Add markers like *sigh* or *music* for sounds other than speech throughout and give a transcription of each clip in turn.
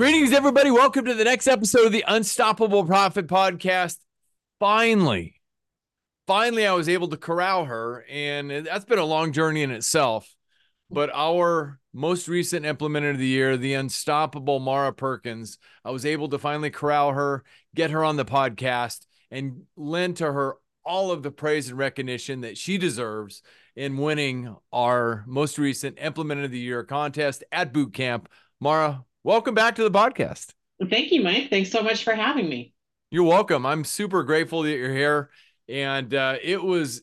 Greetings, everybody. Welcome to the next episode of the Unstoppable Profit Podcast. Finally, finally, I was able to corral her, and that's been a long journey in itself. But our most recent implementer of the year, the unstoppable Maura Perkins, I was able to finally corral her, get her on the podcast, and lend to her all of the praise and recognition that she deserves in winning our most recent implementer of the year contest at boot camp. Maura, welcome back to the podcast. Thank you, Mike. Thanks so much for having me. You're welcome. I'm super grateful that you're here. And uh, it was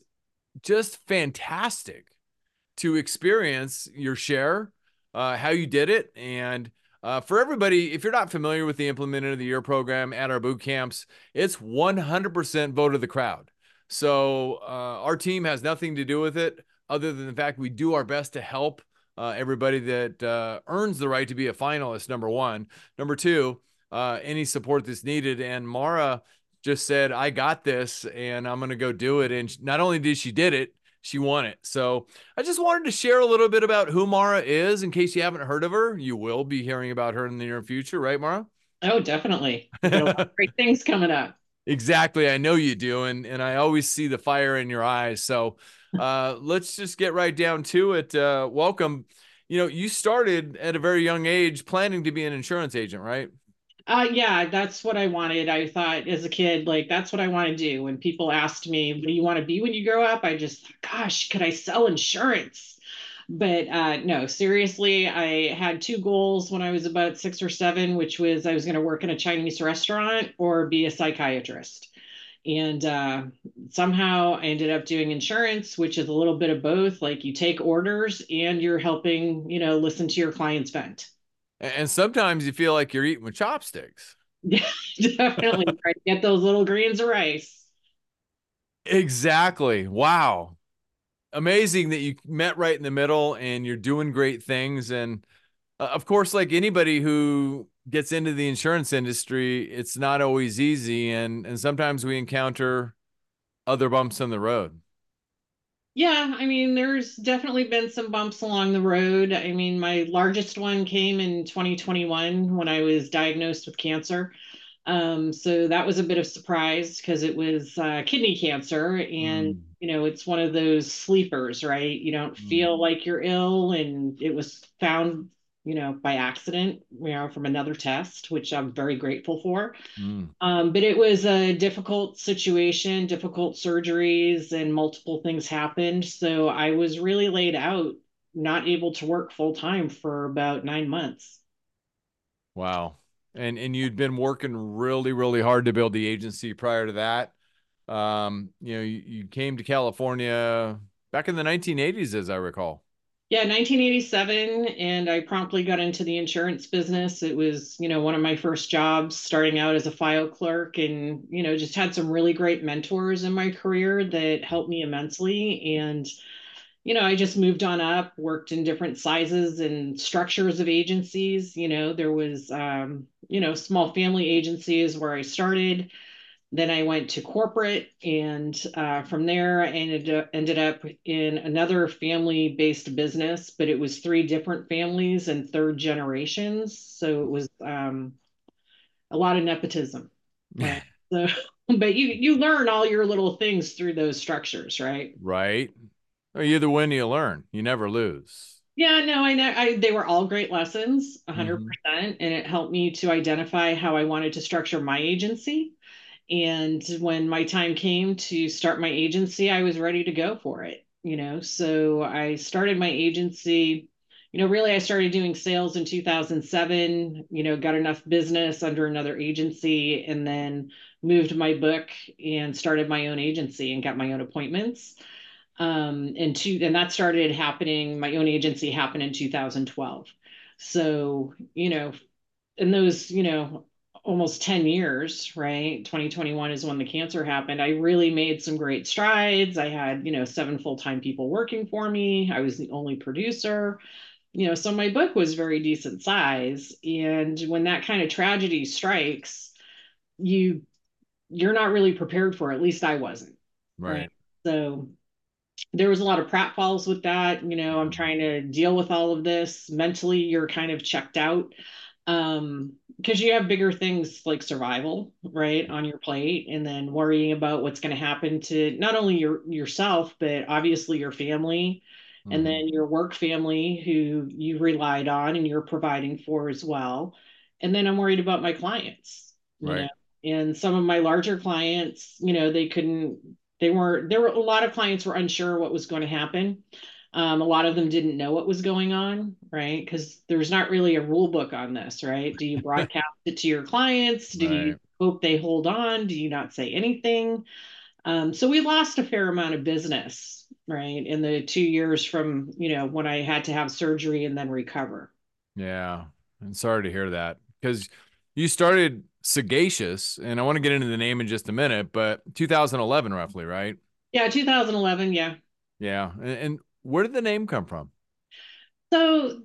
just fantastic to experience your share, uh, how you did it. And uh, for everybody, if you're not familiar with the Implementer of the Year program at our boot camps, it's 100% vote of the crowd. So uh, our team has nothing to do with it other than the fact we do our best to help uh, everybody that uh, earns the right to be a finalist, number one. Number two, uh, any support that's needed. And Maura just said, I got this and I'm going to go do it. And not only did she did it, she won it. So I just wanted to share a little bit about who Maura is in case you haven't heard of her. You will be hearing about her in the near future, right, Maura? Oh, definitely. *laughs* great things coming up. Exactly. I know you do. And, and I always see the fire in your eyes. So uh, let's just get right down to it. Uh, welcome. You know, you started at a very young age planning to be an insurance agent, right? Uh, yeah, that's what I wanted. I thought as a kid, like, that's what I want to do. When people asked me, what do you want to be when you grow up? I just, gosh, could I sell insurance? But uh, no, seriously, I had two goals when I was about six or seven, which was I was going to work in a Chinese restaurant or be a psychiatrist and uh, somehow I ended up doing insurance, which is a little bit of both. Like you take orders and you're helping, you know, listen to your clients vent. And sometimes you feel like you're eating with chopsticks. Yeah, *laughs* definitely. To get those little grains of rice. Exactly. Wow. Amazing that you met right in the middle and you're doing great things. And uh, of course, like anybody who gets into the insurance industry, it's not always easy, and and sometimes we encounter other bumps in the road. Yeah, I mean, there's definitely been some bumps along the road. I mean, my largest one came in 2021 when I was diagnosed with cancer. Um, so that was a bit of surprise because it was uh, kidney cancer, and mm. you know, it's one of those sleepers, right? You don't feel mm. like you're ill, and it was found you know, by accident, you know, from another test, which I'm very grateful for. Mm. Um, but it was a difficult situation, difficult surgeries, and multiple things happened. So I was really laid out, not able to work full time for about nine months. Wow. And and you'd been working really, really hard to build the agency prior to that. Um, you know, you, you came to California back in the 1980s, as I recall. Yeah, 1987, and I promptly got into the insurance business. It was, you know, one of my first jobs starting out as a file clerk, and, you know, just had some really great mentors in my career that helped me immensely. And, you know, I just moved on up, worked in different sizes and structures of agencies. You know, there was, um, you know, small family agencies where I started then I went to corporate, and uh, from there, I ended up, ended up in another family based business, but it was three different families and third generations. So it was um, a lot of nepotism. Right? *laughs* so, but you you learn all your little things through those structures, right? Right. Or you either win, or you learn. You never lose. Yeah, no, I know. I, they were all great lessons, 100%. Mm-hmm. And it helped me to identify how I wanted to structure my agency and when my time came to start my agency i was ready to go for it you know so i started my agency you know really i started doing sales in 2007 you know got enough business under another agency and then moved my book and started my own agency and got my own appointments um, and two and that started happening my own agency happened in 2012 so you know in those you know almost 10 years, right? 2021 is when the cancer happened. I really made some great strides. I had, you know, seven full-time people working for me. I was the only producer. You know, so my book was very decent size. And when that kind of tragedy strikes, you you're not really prepared for it. At least I wasn't. Right. right? So there was a lot of pratfalls with that. You know, I'm trying to deal with all of this. Mentally, you're kind of checked out um because you have bigger things like survival right on your plate and then worrying about what's going to happen to not only your yourself but obviously your family mm-hmm. and then your work family who you relied on and you're providing for as well and then i'm worried about my clients right know? and some of my larger clients you know they couldn't they weren't there were a lot of clients were unsure what was going to happen um, a lot of them didn't know what was going on, right? Because there's not really a rule book on this, right? Do you *laughs* broadcast it to your clients? Do right. you hope they hold on? Do you not say anything? Um, so we lost a fair amount of business, right, in the two years from you know when I had to have surgery and then recover. Yeah, I'm sorry to hear that because you started Sagacious, and I want to get into the name in just a minute, but 2011 roughly, right? Yeah, 2011. Yeah. Yeah, and, and where did the name come from? So,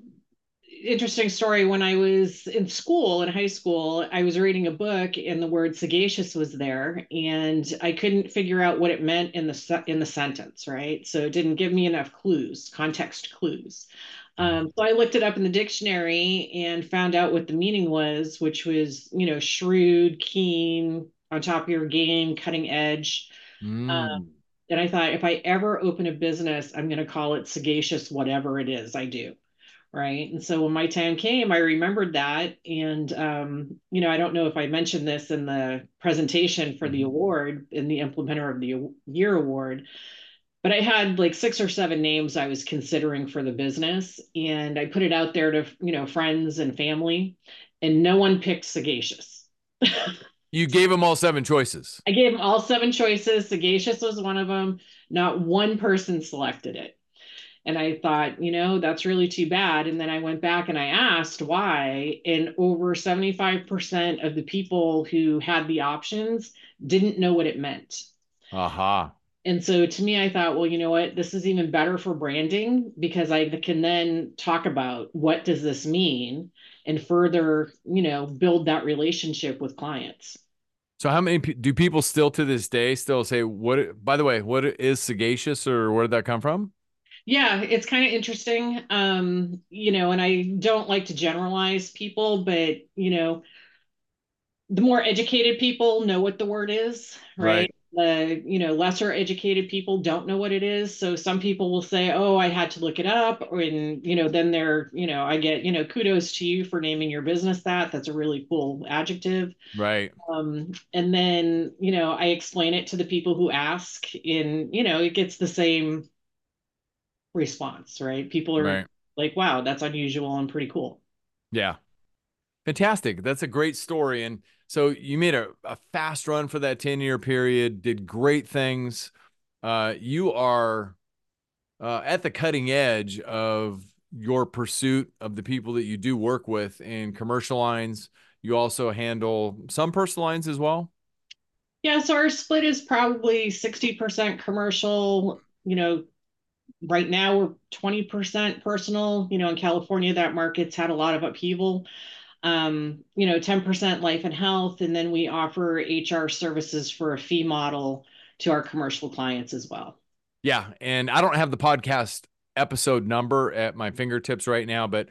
interesting story. When I was in school, in high school, I was reading a book and the word sagacious was there, and I couldn't figure out what it meant in the in the sentence. Right, so it didn't give me enough clues, context clues. Um, so I looked it up in the dictionary and found out what the meaning was, which was, you know, shrewd, keen, on top of your game, cutting edge. Mm. Um, and I thought, if I ever open a business, I'm going to call it sagacious, whatever it is I do. Right. And so when my time came, I remembered that. And, um, you know, I don't know if I mentioned this in the presentation for the mm-hmm. award, in the Implementer of the Year award, but I had like six or seven names I was considering for the business. And I put it out there to, you know, friends and family, and no one picked sagacious. *laughs* You gave them all seven choices. I gave them all seven choices. Sagacious was one of them. Not one person selected it. And I thought, you know, that's really too bad. And then I went back and I asked why. And over 75% of the people who had the options didn't know what it meant. Aha. Uh-huh. And so to me, I thought, well, you know what? This is even better for branding because I can then talk about what does this mean and further, you know, build that relationship with clients. So how many do people still to this day still say what by the way, what is sagacious or where did that come from? Yeah, it's kind of interesting. Um, you know, and I don't like to generalize people, but you know, the more educated people know what the word is, right? right the you know lesser educated people don't know what it is. So some people will say oh i had to look it up and you know then they're you know i get you know kudos to you for naming your business that. That's a really cool adjective. Right. Um and then you know i explain it to the people who ask and you know it gets the same response right? People are right. like wow that's unusual and pretty cool. Yeah. Fantastic. That's a great story. And so you made a, a fast run for that 10 year period, did great things. Uh, you are uh, at the cutting edge of your pursuit of the people that you do work with in commercial lines. You also handle some personal lines as well. Yeah, so our split is probably 60% commercial. You know, right now we're 20% personal. You know, in California, that market's had a lot of upheaval um, you know, 10% life and health. And then we offer HR services for a fee model to our commercial clients as well. Yeah. And I don't have the podcast episode number at my fingertips right now, but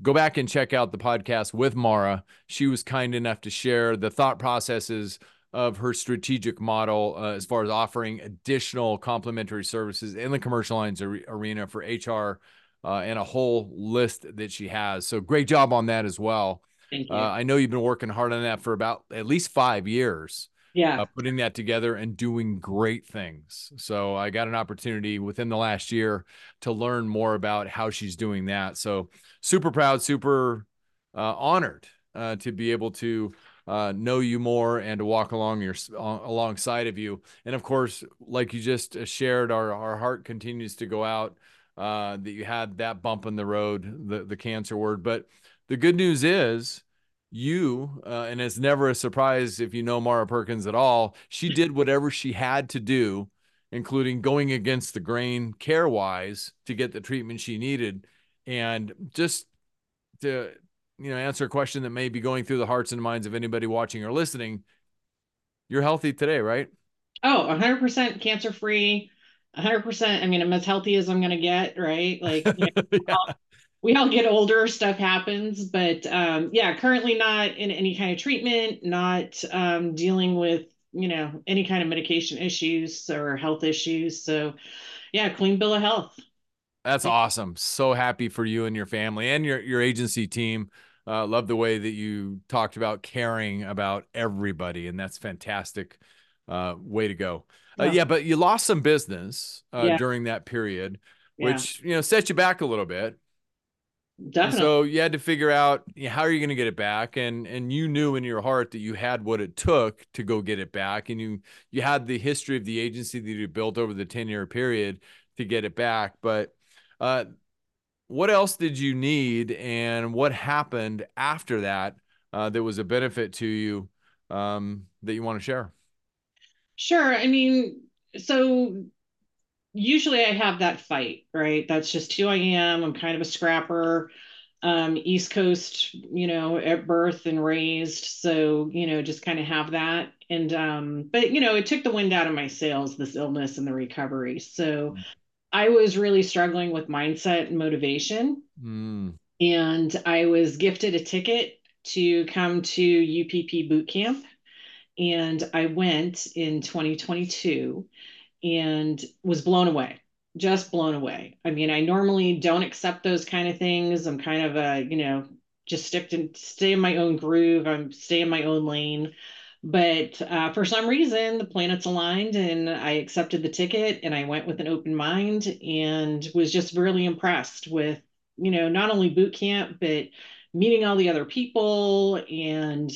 go back and check out the podcast with Maura. She was kind enough to share the thought processes of her strategic model uh, as far as offering additional complementary services in the commercial lines arena for HR uh, and a whole list that she has. So great job on that as well. Thank you. Uh, I know you've been working hard on that for about at least five years. Yeah. Uh, putting that together and doing great things. So I got an opportunity within the last year to learn more about how she's doing that. So super proud, super uh, honored uh, to be able to uh, know you more and to walk along your alongside of you. And of course, like you just uh, shared, our our heart continues to go out that you had that bump in the road, the the cancer word, but the good news is you, uh, and it's never a surprise if you know Maura Perkins at all, she did whatever she had to do, including going against the grain care wise to get the treatment she needed. And just to, you know, answer a question that may be going through the hearts and minds of anybody watching or listening, you're healthy today, right? Oh, 100% cancer free. 100%. I mean, I'm as healthy as I'm going to get, right? Like, *laughs* you know, yeah we all get older, stuff happens, but um, yeah, currently not in any kind of treatment, not um, dealing with you know any kind of medication issues or health issues. So yeah, clean bill of health. That's awesome. So happy for you and your family and your your agency team. Uh, love the way that you talked about caring about everybody, and that's fantastic. Uh, way to go. Uh, yeah. yeah. but you lost some business uh, yeah. during that period, which yeah. you know set you back a little bit. Definitely. so you had to figure out how are you going to get it back, and and you knew in your heart that you had what it took to go get it back, and you you had the history of the agency that you built over the ten year period to get it back. But uh, what else did you need, and what happened after that uh, that was a benefit to you um, that you want to share? Sure. I mean, so usually I have that fight, right? That's just who I am. I'm kind of a scrapper. Um, East Coast, you know, at birth and raised. So, you know, just kind of have that. And, um, but, you know, it took the wind out of my sails, this illness and the recovery. So mm. I was really struggling with mindset and motivation. Mm. And I was gifted a ticket to come to UPP boot camp. And I went in 2022 and was blown away just blown away. I mean i normally don't accept those kind of things. I'm kind of a you know just stick to stay in my own groove. I'm stay in my own lane. But uh, for some reason the planets aligned and i accepted the ticket and i went with an open mind and was just really impressed with you know not only boot camp but meeting all the other people. And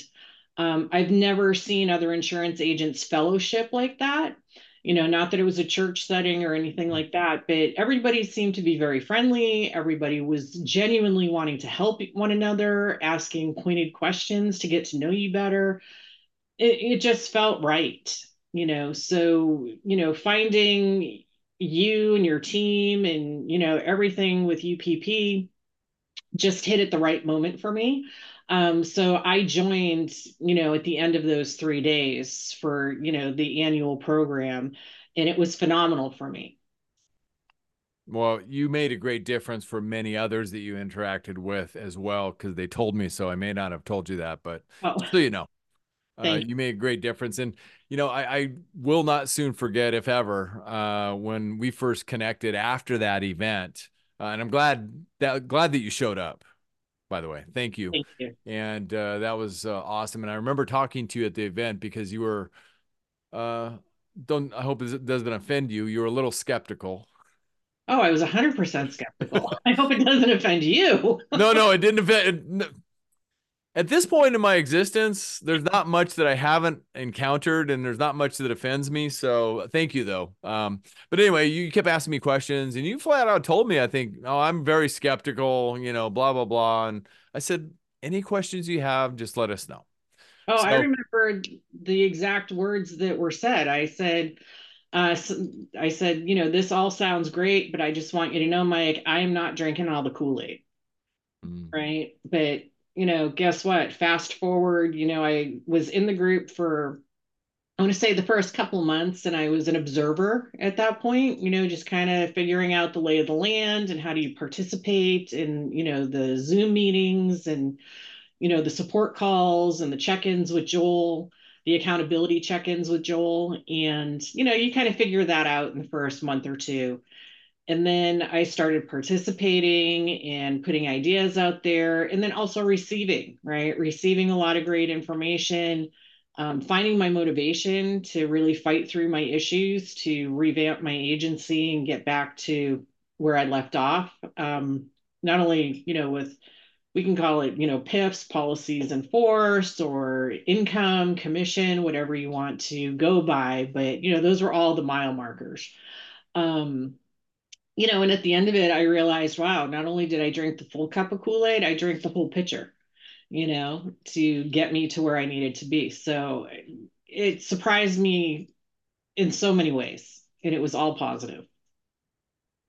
um, i've never seen other insurance agents fellowship like that you know not that it was a church setting or anything like that but everybody seemed to be very friendly. Everybody was genuinely wanting to help one another asking pointed questions to get to know you better. It, it just felt right you know? So you know finding you and your team and you know everything with UPP just hit at the right moment for me um, so I joined, you know, at the end of those three days for, you know, the annual program, and it was phenomenal for me. Well, you made a great difference for many others that you interacted with as well, because they told me so. I may not have told you that, but oh. so you know, uh, you made a great difference. And you know, I, I will not soon forget, if ever, uh, when we first connected after that event. Uh, and I'm glad that glad that you showed up by the way. Thank you. Thank you. And uh, that was uh, awesome. And I remember talking to you at the event because you were, uh, don't, I hope it doesn't offend you. You were a little skeptical. Oh, I was 100% skeptical. *laughs* I hope it doesn't offend you. no, no, it didn't offend. At this point in my existence, there's not much that I haven't encountered, and there's not much that offends me. So thank you, though. Um, but anyway, you kept asking me questions, and you flat out told me, I think, oh, I'm very skeptical, you know, blah blah blah. And I said, any questions you have, just let us know. Oh, so, I remember the exact words that were said. I said, uh, I said, you know, this all sounds great, but I just want you to know, Mike, I am not drinking all the Kool Aid. Mm. Right. But you know, guess what? Fast forward, you know, I was in the group for I want to say the first couple months, and I was an observer at that point, you know, just kind of figuring out the lay of the land and how do you participate in, you know, the Zoom meetings and, you know, the support calls and the check ins with Joel, the accountability check ins with Joel. And, you know, you kind of figure that out in the first month or two. And then I started participating and putting ideas out there, and then also receiving, right? Receiving a lot of great information, um, finding my motivation to really fight through my issues, to revamp my agency and get back to where I left off. Um, not only, you know, with we can call it, you know, PIFs, policies in force, or income, commission, whatever you want to go by. But, you know, those were all the mile markers. Um, you know, and at the end of it, I realized, wow, not only did I drink the full cup of Kool Aid, I drank the whole pitcher. you know, to get me to where I needed to be. So it surprised me in so many ways, and it was all positive.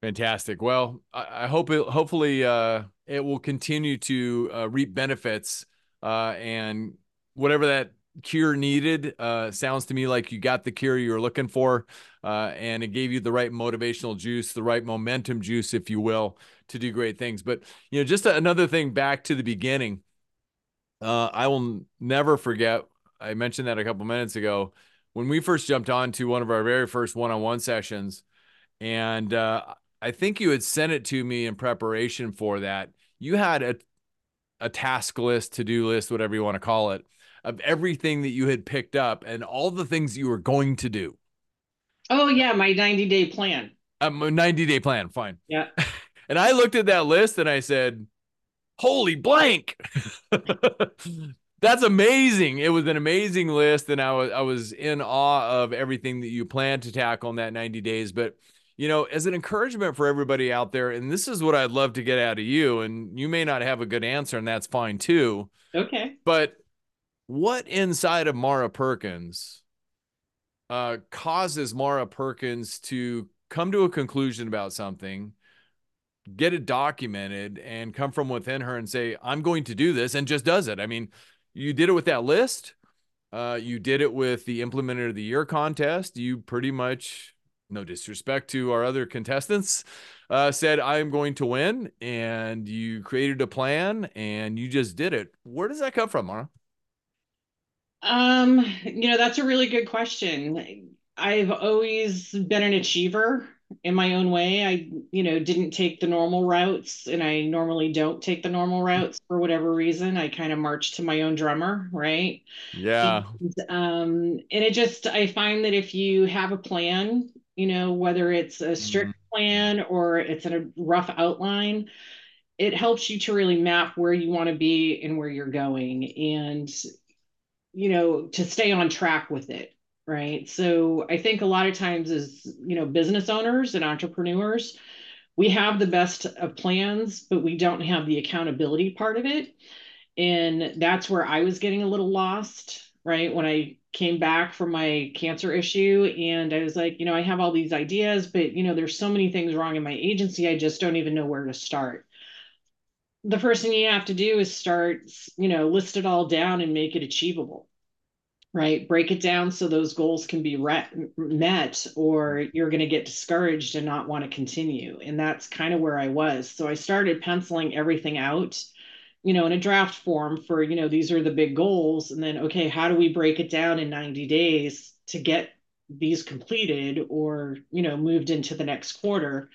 Fantastic. Well, I, I hope it, hopefully, uh, it will continue to uh, reap benefits, uh, and whatever that cure needed, uh, sounds to me like you got the cure you were looking for, uh, and it gave you the right motivational juice, the right momentum juice, if you will, to do great things. But you know, just another thing back to the beginning. Uh, I will never forget. I mentioned that a couple minutes ago when we first jumped on to one of our very first one-on-one sessions, and uh, I think you had sent it to me in preparation for that. You had a a task list, to-do list, whatever you want to call it, of everything that you had picked up and all the things you were going to do. Oh yeah, my 90 day plan. Um, a 90 day plan, fine. Yeah. *laughs* and I looked at that list and I said, "Holy blank." *laughs* That's amazing. It was an amazing list and I was I was in awe of everything that you planned to tackle in that 90 days, but you know, as an encouragement for everybody out there, and this is what I'd love to get out of you, and you may not have a good answer, and that's fine too. Okay. But what inside of Maura Perkins uh, causes Maura Perkins to come to a conclusion about something, get it documented, and come from within her and say, I'm going to do this, and just does it? I mean, you did it with that list. Uh, you did it with the implementer of the year contest. You pretty much, no disrespect to our other contestants, uh, said, I'm going to win. And you created a plan and you just did it. Where does that come from, Maura? Um, you know, that's a really good question. I've always been an achiever in my own way. I, you know, didn't take the normal routes and I normally don't take the normal routes for whatever reason. I kind of march to my own drummer, right? Yeah. And, um, and it just I find that if you have a plan, you know, whether it's a strict mm-hmm. plan or it's a rough outline, it helps you to really map where you want to be and where you're going. And you know, to stay on track with it. Right. So I think a lot of times as, you know, business owners and entrepreneurs, we have the best of plans, but we don't have the accountability part of it. And that's where I was getting a little lost, right? When I came back from my cancer issue and I was like, you know, I have all these ideas, but you know, there's so many things wrong in my agency, I just don't even know where to start. The first thing you have to do is start, you know, list it all down and make it achievable right? Break it down so those goals can be re- met, or you're going to get discouraged and not want to continue. And that's kind of where I was. So I started penciling everything out, you know, in a draft form for, you know, these are the big goals. And then, okay, how do we break it down in 90 days to get these completed or, you know, moved into the next quarter?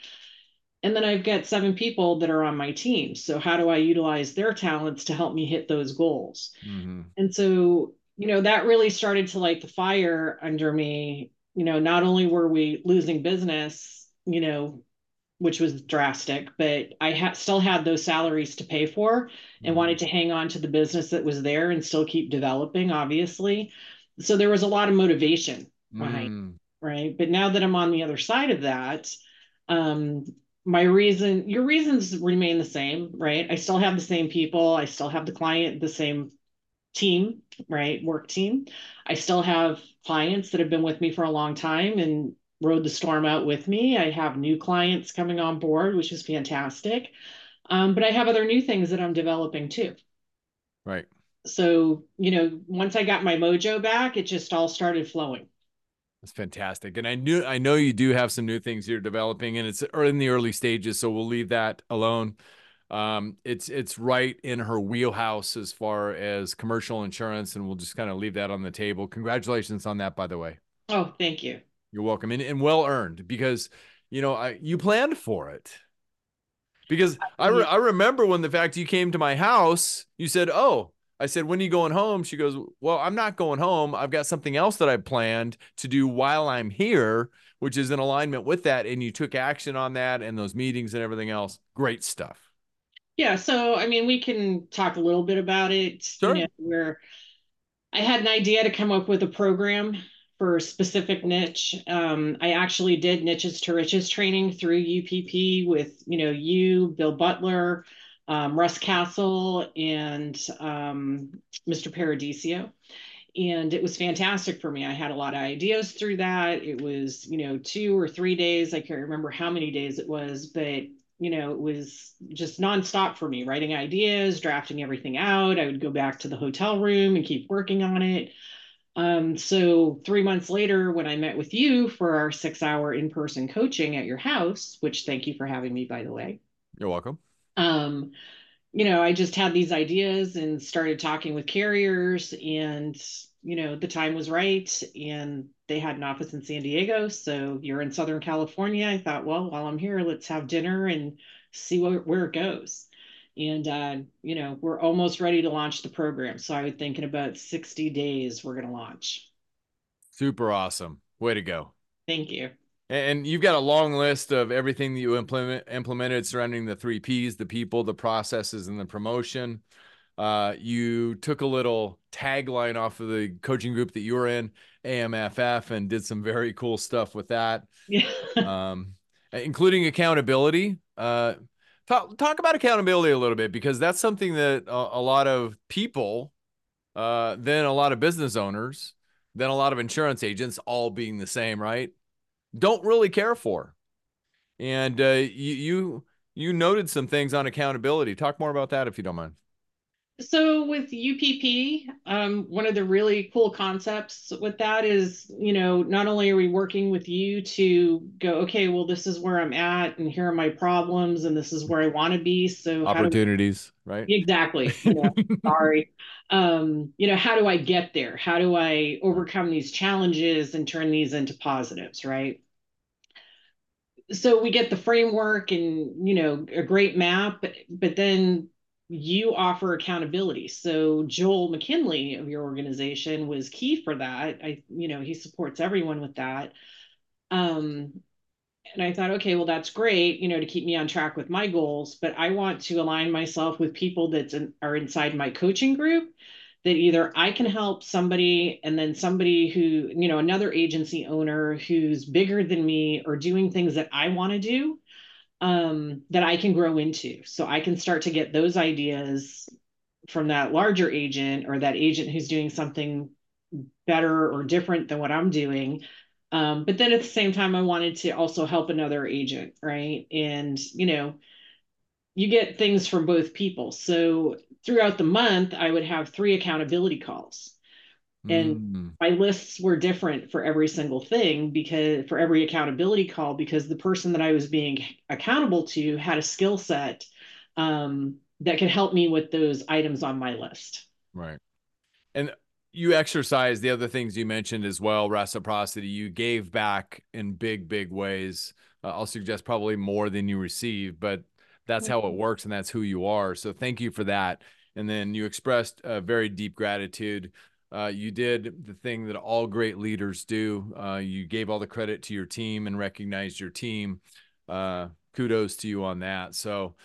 And then I've got seven people that are on my team. So how do I utilize their talents to help me hit those goals? Mm-hmm. And so you know, that really started to light the fire under me. You know, not only were we losing business, you know, which was drastic, but I had still had those salaries to pay for and mm. wanted to hang on to the business that was there and still keep developing, obviously. So there was a lot of motivation behind, mm. right? But now that I'm on the other side of that, um, my reason, your reasons remain the same, right? I still have the same people. I still have the client, the same team, right? Work team. I still have clients that have been with me for a long time and rode the storm out with me. I have new clients coming on board, which is fantastic. Um, but I have other new things that I'm developing too. Right. So, you know, once I got my mojo back, it just all started flowing. That's fantastic. And I knew I know you do have some new things you're developing and it's in the early stages, so we'll leave that alone um, it's it's right in her wheelhouse as far as commercial insurance, and we'll just kind of leave that on the table. Congratulations on that, by the way. Oh, thank you. You're welcome, and, and well earned because you know I you planned for it. Because I re- I remember when the fact you came to my house, you said, "Oh." I said, when are you going home? She goes, well, I'm not going home. I've got something else that I planned to do while I'm here, which is in alignment with that. And you took action on that and those meetings and everything else. Great stuff. Yeah, so I mean, we can talk a little bit about it. Sure. You know, where I had an idea to come up with a program for a specific niche. Um, I actually did niches to riches training through UPP with you know you, Bill Butler, um, Russ Castle and um, Mr. Paradiso. And it was fantastic for me. I had a lot of ideas through that. It was, you know, two or three days. I can't remember how many days it was, but you know, it was just nonstop for me, writing ideas, drafting everything out. I would go back to the hotel room and keep working on it. Um, so three months later, when I met with you for our six hour in person coaching at your house, which thank you for having me, by the way. You're welcome. Um, you know, I just had these ideas and started talking with carriers and, you know, the time was right and they had an office in San Diego. So you're in Southern California. I thought, well, while I'm here, let's have dinner and see where, where it goes. And, uh, you know, we're almost ready to launch the program. So I would think in about 60 days, we're going to launch. Super awesome. Way to go. Thank you. And you've got a long list of everything that you implement implemented surrounding the three P's: the people, the processes, and the promotion. Uh, you took a little tagline off of the coaching group that you were in, AMFF, and did some very cool stuff with that, Yeah. *laughs* um, including accountability. Uh, talk talk about accountability a little bit because that's something that a, a lot of people, uh, then a lot of business owners, then a lot of insurance agents, all being the same, right? Don't really care for. And uh, you you you noted some things on accountability. Talk more about that if you don't mind. So with UPP, um, one of the really cool concepts with that is, you know, not only are we working with you to go, okay, well, this is where I'm at, and here are my problems, and this is where I want to be. So opportunities, we, right? Exactly. Know, *laughs* sorry. Um, you know, how do I get there? How do I overcome these challenges and turn these into positives, right? So we get the framework and you know a great map but then you offer accountability. So joel mckinley of your organization was key for that. I you know he supports everyone with that. Um and i thought okay well that's great you know to keep me on track with my goals but i want to align myself with people that are inside my coaching group that either I can help somebody and then somebody who, you know, another agency owner who's bigger than me or doing things that I want to do um, that I can grow into. So I can start to get those ideas from that larger agent or that agent who's doing something better or different than what I'm doing. Um, but then at the same time, I wanted to also help another agent, right? And, you know, you get things from both people. So throughout the month, I would have three accountability calls. And mm. my lists were different for every single thing because for every accountability call, because the person that I was being accountable to had a skill set um, that could help me with those items on my list. Right. And you exercise the other things you mentioned as well reciprocity. You gave back in big, big ways. Uh, I'll suggest probably more than you receive, but that's how it works and that's who you are. So thank you for that. And then you expressed a very deep gratitude. Uh, you did the thing that all great leaders do. Uh, you gave all the credit to your team and recognized your team. Uh, kudos to you on that. So,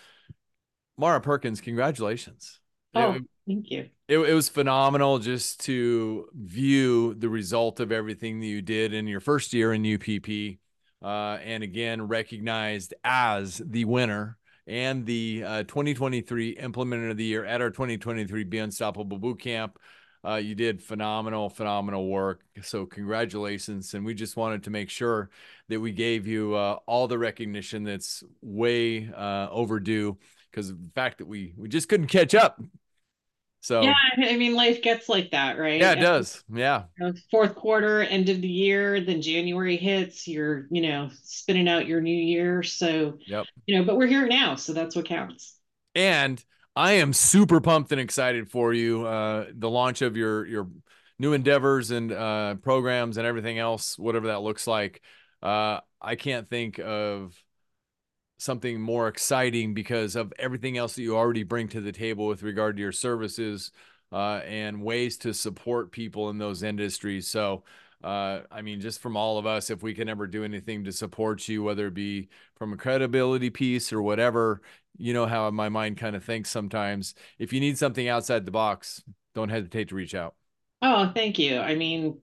Maura Perkins, congratulations. Oh, it, thank you. It, it was phenomenal just to view the result of everything that you did in your first year in UPP. Uh, and again, recognized as the winner and the uh, 2023 Implementer of the Year at our 2023 Be Unstoppable Boot Camp. Uh, you did phenomenal, phenomenal work. So, congratulations. And we just wanted to make sure that we gave you uh, all the recognition that's way uh, overdue because of the fact that we, we just couldn't catch up so yeah, I mean, life gets like that, right? Yeah, it does. Yeah. You know, fourth quarter, end of the year, then January hits. You're, you know, spinning out your new year. So, yep. You know, but we're here now, so that's what counts. And I am super pumped and excited for you. Uh, the launch of your your new endeavors and uh, programs and everything else, whatever that looks like. Uh, I can't think of something more exciting because of everything else that you already bring to the table with regard to your services uh, and ways to support people in those industries. So, uh, I mean, just from all of us, if we can ever do anything to support you, whether it be from a credibility piece or whatever, you know how my mind kind of thinks sometimes. If you need something outside the box, don't hesitate to reach out. Oh, thank you. I mean,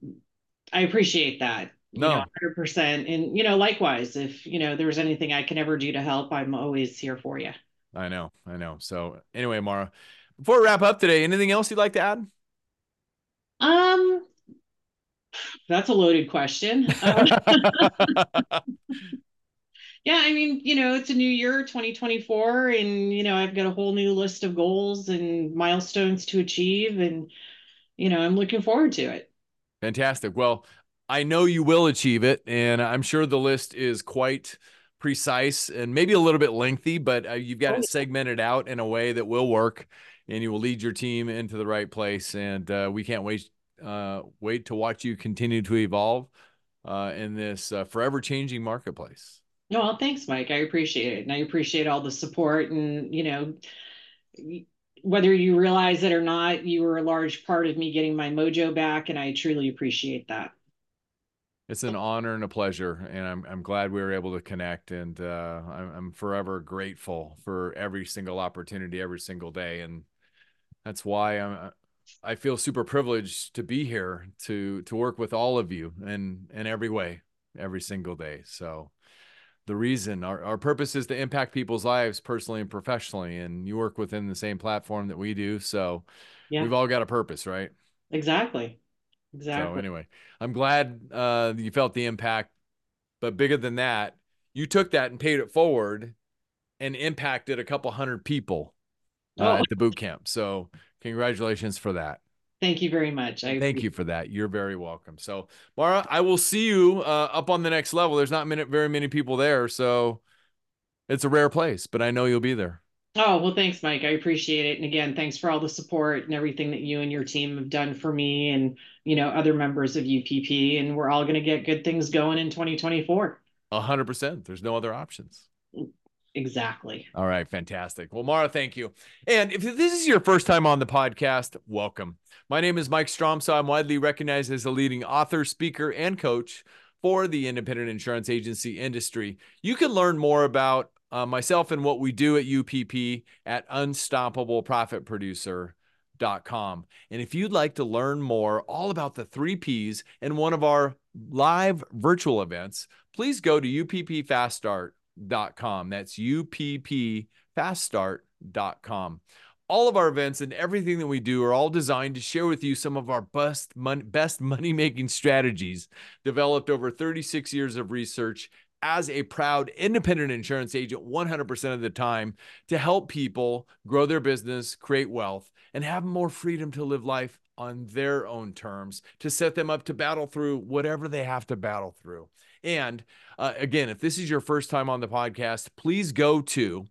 I appreciate that no, hundred percent. And you know, likewise, if you know there's anything I can ever do to help, I'm always here for you. I know, I know. So anyway, Maura, before we wrap up today, anything else you'd like to add? Um, that's a loaded question. *laughs* Um, *laughs* yeah, I mean, you know, it's a new year, 2024, and you know, I've got a whole new list of goals and milestones to achieve, and you know, I'm looking forward to it. Fantastic. Well, I know you will achieve it, and I'm sure the list is quite precise and maybe a little bit lengthy, but uh, you've got oh, it segmented out in a way that will work, and you will lead your team into the right place. And uh, we can't wait uh, wait to watch you continue to evolve uh, in this uh, forever changing marketplace. No, well, thanks, Mike. I appreciate it, and I appreciate all the support. And you know, whether you realize it or not, you were a large part of me getting my mojo back, and I truly appreciate that. It's an honor and a pleasure, and I'm I'm glad we were able to connect, and uh, I'm, I'm forever grateful for every single opportunity, every single day, and that's why I'm I feel super privileged to be here to to work with all of you in in every way, every single day. So the reason our, our purpose is to impact people's lives personally and professionally and you work within the same platform that we do so yeah. we've all got a purpose right exactly exactly so anyway i'm glad uh, you felt the impact but bigger than that you took that and paid it forward and impacted a couple hundred people uh, oh. at the boot camp so congratulations for that Thank you very much. I Thank you for that. You're very welcome. So, Maura, I will see you uh, up on the next level. There's not many, very many people there, so it's a rare place, but I know you'll be there. Oh, well, thanks, Mike. I appreciate it. And again, thanks for all the support and everything that you and your team have done for me and, you know, other members of UPP. And we're all going to get good things going in 2024. A hundred percent. There's no other options. Exactly. All right. Fantastic. Well, Maura, thank you. And if this is your first time on the podcast, welcome. My name is Mike Stromsoe I'm widely recognized as a leading author, speaker, and coach for the independent insurance agency industry. You can learn more about uh, myself and what we do at UPP at unstoppableprofitproducer.com. And if you'd like to learn more all about the three P's in one of our live virtual events, please go to uppfaststart.com. That's uppfaststart.com all of our events and everything that we do are all designed to share with you some of our best best money making strategies developed over 36 years of research as a proud independent insurance agent 100% of the time to help people grow their business, create wealth, and have more freedom to live life on their own terms to set them up to battle through whatever they have to battle through. And uh, again, if this is your first time on the podcast, please go to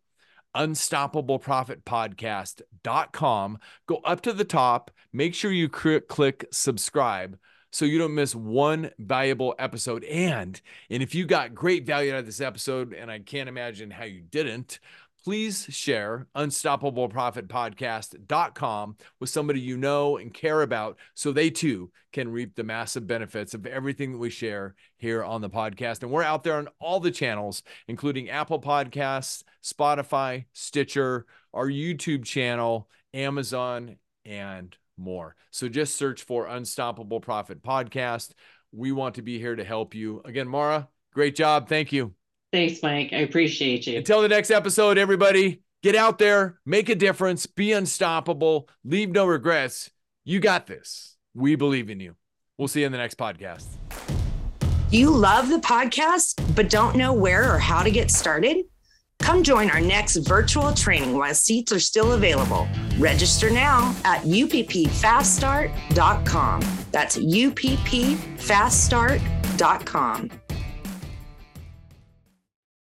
unstoppableprofitpodcast.com. Go up to the top, make sure you click subscribe so you don't miss one valuable episode. And and if you got great value out of this episode, and I can't imagine how you didn't, please share unstoppableprofitpodcast.com with somebody you know and care about so they too can reap the massive benefits of everything that we share here on the podcast. And we're out there on all the channels, including Apple Podcasts, Spotify, Stitcher, our YouTube channel, Amazon, and more. So just search for Unstoppable Profit Podcast. We want to be here to help you. Again, Maura, great job. Thank you. Thanks, Mike. I appreciate you. Until the next episode, everybody, get out there, make a difference, be unstoppable, leave no regrets. You got this. We believe in you. We'll see you in the next podcast. You love the podcast, but don't know where or how to get started? Come join our next virtual training while seats are still available. Register now at uppfaststart.com. That's uppfaststart.com.